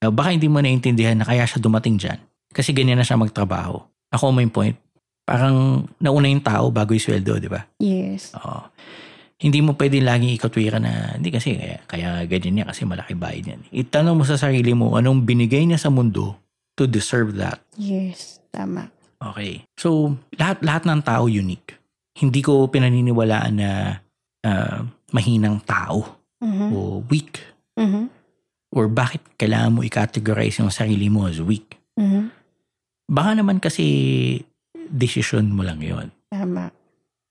Uh, baka hindi mo naintindihan na kaya siya dumating dyan. Kasi ganyan na siya magtrabaho. Ako may point, parang nauna yung tao bago yung sweldo, di ba? Yes. Oo. Hindi mo pwedeng laging ikatwira na, hindi kasi kaya, kaya ganyan niya kasi malaki bayad yan. Itanong mo sa sarili mo anong binigay niya sa mundo to deserve that. Yes. Tama. Okay. So, lahat lahat ng tao unique. Hindi ko pinaniniwalaan na ah, mahinang tao Mhm. o weak Mhm. or bakit kailangan mo i-categorize yung sarili mo as weak. Mhm. Baka naman kasi decision mo lang yon Tama.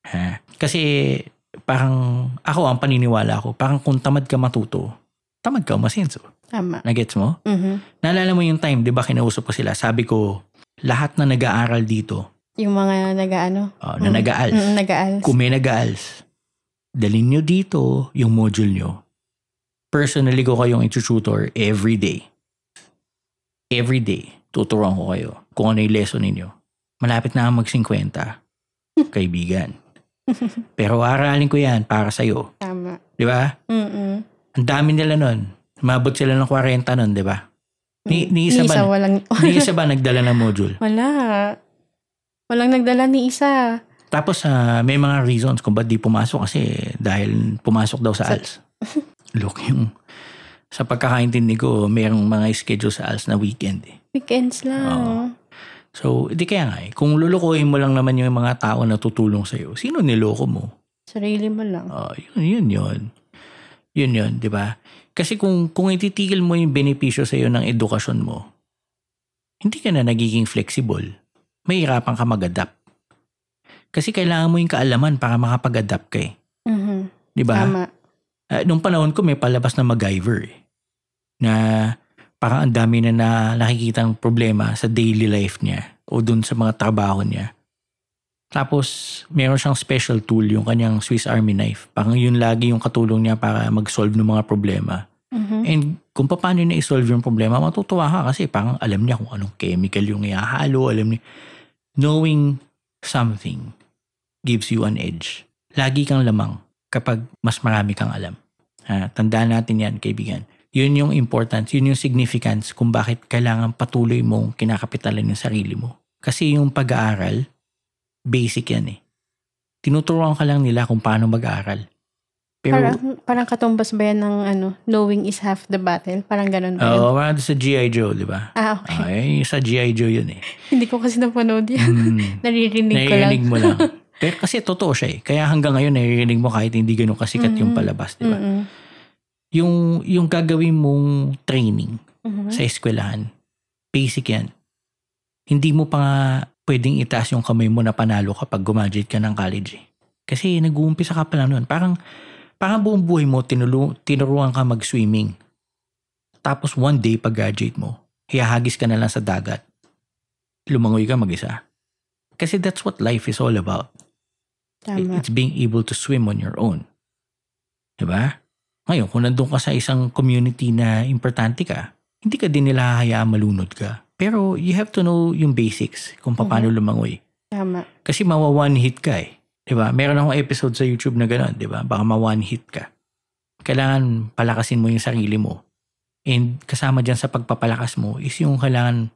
Ha? Kasi parang ako ang paniniwala ko, parang kung tamad ka matuto, tamad ka umasenso. Tama. Nagets mo? Mhm. Naalala mo yung time, di ba kinausap ko sila, sabi ko, lahat na nag-aaral dito, Yung mga nag-ano. uh, na Mm. nag-aals, Mm, nag-aals. kung may nag-aals, dalhin nyo dito yung module nyo. Personally ko kayong tutor every day. Every day, tuturuan ko kayo kung ano yung lesson ninyo. Malapit na ang mag-50, kaibigan. Pero aralin ko yan para sa'yo. Tama. Di ba? Mm-mm. Ang dami nila nun. Mabot sila ng 40 nun, di ba? Ni, ni isa ba? walang... ni isa ba nagdala ng module? Wala. Walang nagdala ni isa. Tapos ah, may mga reasons kung ba't di pumasok kasi dahil pumasok daw sa ALS. Look, yung sa pagkakaintindi ko, mayroong mga schedule sa ALS na weekend eh. Weekends lang. Oo. So, di kaya nga eh. Kung lulukohin mo lang naman yung mga tao na tutulong sa'yo, sino niloko mo? Sarili mo lang. Oh, yun, yun, yun. Yun, yun, di ba? Kasi kung, kung ititigil mo yung benepisyo sa'yo ng edukasyon mo, hindi ka na nagiging flexible. Mahirapan ka mag-adapt. Kasi kailangan mo yung kaalaman para makapag-adapt ka eh. Mhm. Di ba? Tama. Ah, nung panahon ko may palabas na MacGyver eh. Na parang ang dami na, na nakikitang problema sa daily life niya o dun sa mga trabaho niya. Tapos, meron siyang special tool, yung kanyang Swiss Army knife. Parang yun lagi yung katulong niya para mag-solve ng mga problema. Mhm. And kung paano niya i-solve yung problema, matutuwa ka kasi parang alam niya kung anong chemical yung ihahalo, alam niya. Knowing something gives you an edge. Lagi kang lamang kapag mas marami kang alam. Ha, tandaan natin yan, kaibigan. Yun yung importance, yun yung significance kung bakit kailangan patuloy mong kinakapitalan yung sarili mo. Kasi yung pag-aaral, basic yan eh. Tinuturuan ka lang nila kung paano mag-aaral. Pero, parang, parang katumbas ba yan ng ano, knowing is half the battle? Parang ganun ba yun? Oo, uh, sa G.I. Joe, di ba? Ah, okay. Ay, sa G.I. Joe yun eh. Hindi ko kasi napanood yan. Mm. Naririnig ko lang. Naririnig mo lang. Pero kasi totoo siya eh. Kaya hanggang ngayon naririnig mo kahit hindi ganun kasikat yung Mm. palabas, di ba? Mm-mm. Yung, yung gagawin mong training Mhm. sa eskwelahan, basic yan. Hindi mo pa nga pwedeng itaas yung kamay mo na panalo kapag gumaduate ka ng college eh. Kasi nag-uumpisa ka pa lang nun. Parang, parang buong buhay mo, tinulu, tinuruan ka mag-swimming. Tapos one day, pag graduate mo, hiyahagis ka na lang sa dagat. Lumangoy ka mag-isa. Kasi that's what life is all about. Tama. It's being able to swim on your own. Diba? Ngayon, kung nandun ka sa isang community na importante ka, hindi ka din nila hayaan malunod ka. Pero you have to know yung basics kung paano lumangoy. Tama. Kasi mawa one hit ka eh. 'Di ba? Meron akong episode sa YouTube na gano'n, 'di ba? Baka ma one hit ka. Kailangan palakasin mo yung sarili mo. And kasama diyan sa pagpapalakas mo is yung kailangan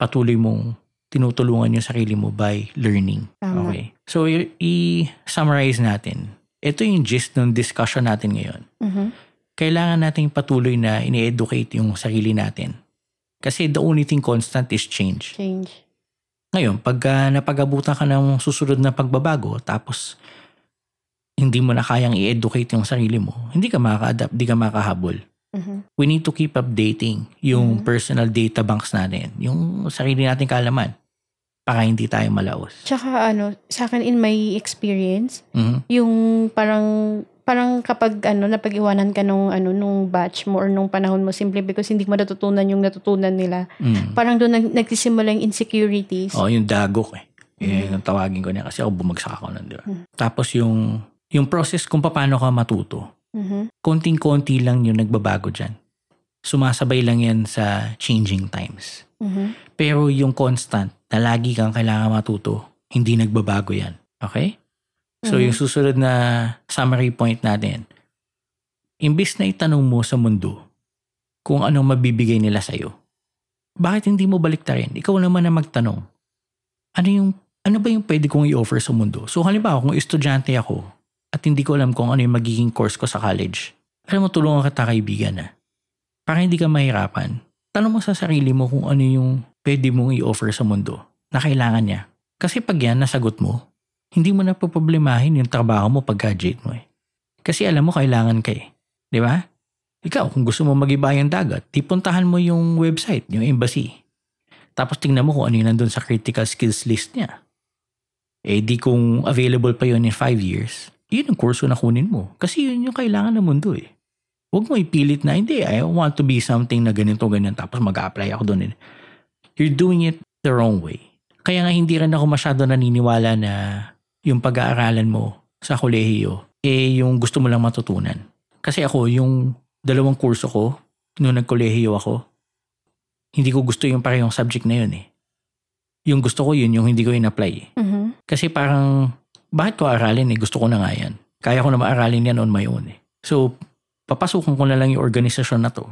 patuloy mong tinutulungan yung sarili mo by learning. Tama. Okay. So i- i-summarize natin. Ito yung gist ng discussion natin ngayon. Mhm. Kailangan nating patuloy na ini-educate yung sarili natin. Kasi the only thing constant is change. Change. Ngayon, pagka napag-abutan ka ng susunod na pagbabago, tapos hindi mo na kayang i-educate yung sarili mo, hindi ka makaka-adapt, hindi ka makahabol. Mhm. We need to keep updating yung Mhm. personal data banks natin, yung sarili nating kalaman, para hindi tayo malaos. Tsaka ano, sa akin in my experience, Mhm. yung parang parang kapag ano napag-iwanan ka nung ano nung batch mo or nung panahon mo simply because hindi mo natutunan yung natutunan nila. Mm. Parang doon nag, nagsisimula yung insecurities. Oh, yung dagok eh. Eh, yung tawagin ko niya kasi ako bumagsak ako nun, di ba? Mhm. Tapos yung, yung process kung paano ka matuto, Mhm. konting-konti lang yung nagbabago dyan. Sumasabay lang yan sa changing times. Mhm. Pero yung constant na lagi kang kailangan matuto, hindi nagbabago yan. Okay? So Mhm. yung susunod na summary point natin, imbis na itanong mo sa mundo kung anong mabibigay nila sa'yo, bakit hindi mo baliktarin? Ikaw naman na magtanong. Ano yung ano ba yung pwede kong i-offer sa mundo? So halimbawa, kung estudyante ako at hindi ko alam kung ano yung magiging course ko sa college, alam mo, tulungan kita kaibigan na. Para hindi ka mahirapan, tanong mo sa sarili mo kung ano yung pwede mong i-offer sa mundo na kailangan niya. Kasi pag yan nasagot mo, hindi mo na problemahin yung trabaho mo pag graduate mo eh. Kasi alam mo kailangan ka eh. Di ba? Ikaw, kung gusto mo mag-iba yung dagat, di puntahan mo yung website, yung embassy. Tapos tingnan mo kung ano yung nandun sa critical skills list niya. Eh di kung available pa yun in 5 years, yun ang kurso na kunin mo. Kasi yun yung kailangan ng mundo eh. Huwag mo ipilit na, hindi, I want to be something na ganito, ganyan, tapos mag-apply ako doon. You're doing it the wrong way. Kaya nga hindi rin ako masyado naniniwala na yung pag-aaralan mo sa kolehiyo, eh yung gusto mo lang matutunan. Kasi ako, yung dalawang kurso ko, nung nagkolehiyo ako, hindi ko gusto yung parehong subject na yun eh. Yung gusto ko yun, yung hindi ko in-apply eh. Mhm. Kasi parang, bakit ko aralin eh? Gusto ko na nga yan. Kaya ko na maaralin yan on my own eh. So, papasukan ko na lang yung organisasyon na to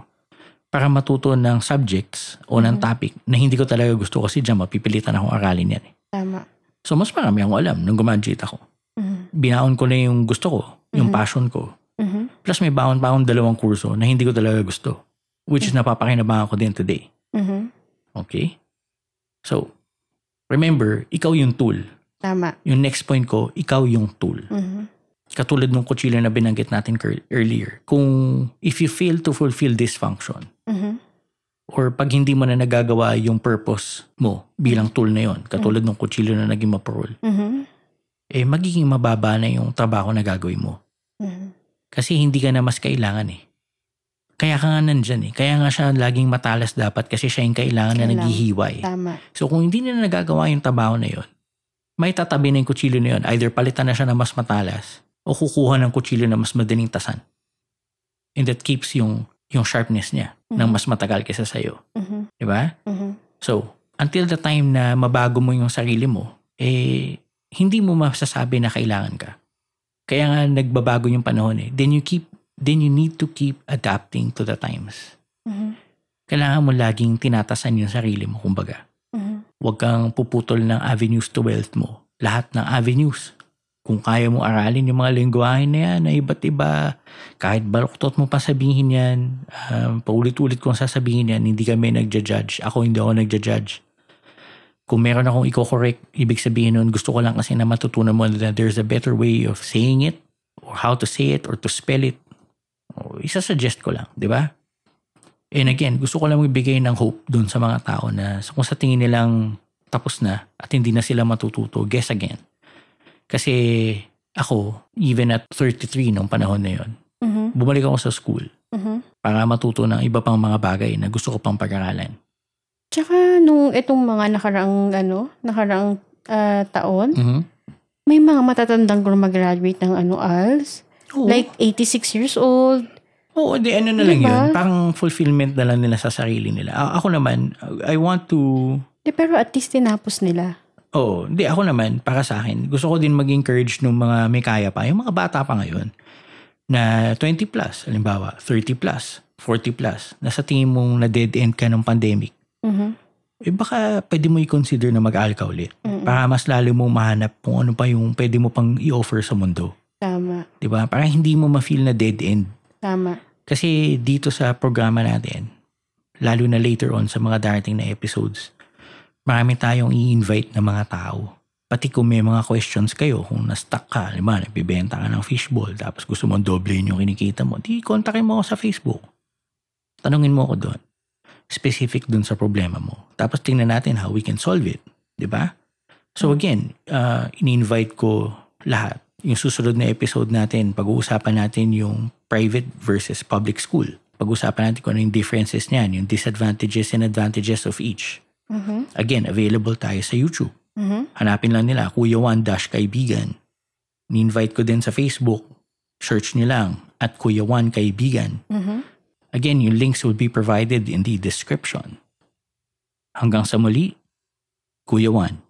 para matuto ng subjects o ng Mhm. topic na hindi ko talaga gusto kasi dyan mapipilitan akong aralin yan eh. Tama. So, mas marami akong alam nung gumaduate ako. Mhm. Binaon ko na yung gusto ko, yung Mhm. passion ko. Mhm. Plus may baon pa akong dalawang kurso na hindi ko talaga gusto. Which is napapakinabangan ko din today. Mhm. Okay? So, remember, ikaw yung tool. Tama. Yung next point ko, ikaw yung tool. Mhm. Katulad ng kutsilyo na binanggit natin earlier. Kung if you fail to fulfill this function, Mhm. or pag hindi mo na nagagawa yung purpose mo bilang tool na yon, katulad ng kutsilyo na naging maparol, Mhm. eh magiging mababa na yung trabaho na gagawin mo. Mhm. Kasi hindi ka na mas kailangan eh. Kaya ka nga nandyan eh. Kaya nga siya laging matalas dapat kasi siya yung kailangan na Kailangan. naghihiwa eh. Tama. So kung hindi na nagagawa yung trabaho na yon, may tatabi na yung kutsilyo na yon. Either palitan na siya na mas matalas o kukuha ng kutsilyo na mas madaling tasan. And that keeps yung yung sharpness niya ng Mhm. mas matagal kaysa sa'yo. Mhm. Di ba? Mhm. So, until the time na mabago mo yung sarili mo, eh, hindi mo masasabi na kailangan ka. Kaya nga nagbabago yung panahon eh. Then you keep, then you need to keep adapting to the times. Mhm. Kailangan mo laging tinatasan yung sarili mo, kumbaga. Mhm. Huwag kang puputol ng avenues to wealth mo. Lahat ng avenues. Kung kaya mo aralin yung mga lingwahe na yan na iba't iba, kahit baluktot mo pa sabihin yan, um, paulit-ulit kong sasabihin yan, hindi kami nagja-judge. Ako hindi ako nagja-judge. Kung meron akong i-correct, ibig sabihin nun, gusto ko lang kasi na matutunan mo that there's a better way of saying it, or how to say it, or to spell it. O, isa-suggest ko lang, di ba? And again, gusto ko lang magbigay ng hope dun sa mga tao na kung sa tingin nilang tapos na at hindi na sila matututo, guess again. Kasi ako, even at 33 nung panahon na yon, Mhm. bumalik ako sa school Mhm. para matuto ng iba pang mga bagay na gusto ko pang pag-aralan. Tsaka nung itong mga nakaraang ano, nakaraang ah, taon, Mhm. may mga matatandang graduate ng ano ALS. Oo. Like 86 years old. Oo, di ano na lang Diba? yun. Parang fulfillment na lang nila sa sarili nila. A- ako naman, I want to... Di, pero at least tinapos nila. Oo, hindi ako naman, para sa akin, gusto ko din mag-encourage ng mga may kaya pa, yung mga bata pa ngayon, na 20 plus, halimbawa, 30 plus, 40 plus, na sa tingin mong na dead end ka ng pandemic, Mhm. eh baka pwede mo i-consider na mag-aral ka ulit. Mm-mm. Para mas lalo mong mahanap kung ano pa yung pwede mo pang i-offer sa mundo. Tama. 'Di ba? Para hindi mo ma-feel na dead end. Tama. Kasi dito sa programa natin, lalo na later on sa mga darating na episodes, marami tayong i-invite na mga tao. Pati kung may mga questions kayo, kung na-stuck ka, di ba, nagbibenta ka ng fishball, tapos gusto mong doblein yung kinikita mo, di kontakin mo ako sa Facebook. Tanungin mo ako doon. Specific doon sa problema mo. Tapos tingnan natin how we can solve it. Di ba? So again, uh, ini-invite ko lahat. Yung susunod na episode natin, pag-uusapan natin yung private versus public school. Pag-uusapan natin kung ano yung differences niyan, yung disadvantages and advantages of each. Mhm. Again, available tayo sa YouTube. Mhm. Hanapin lang nila, Kuya Juan Dash Kaibigan. Ni-invite ko din sa Facebook. Search nyo lang at Kuya Juan Kaibigan. Mhm. Again, yung links will be provided in the description. Hanggang sa muli, Kuya Juan.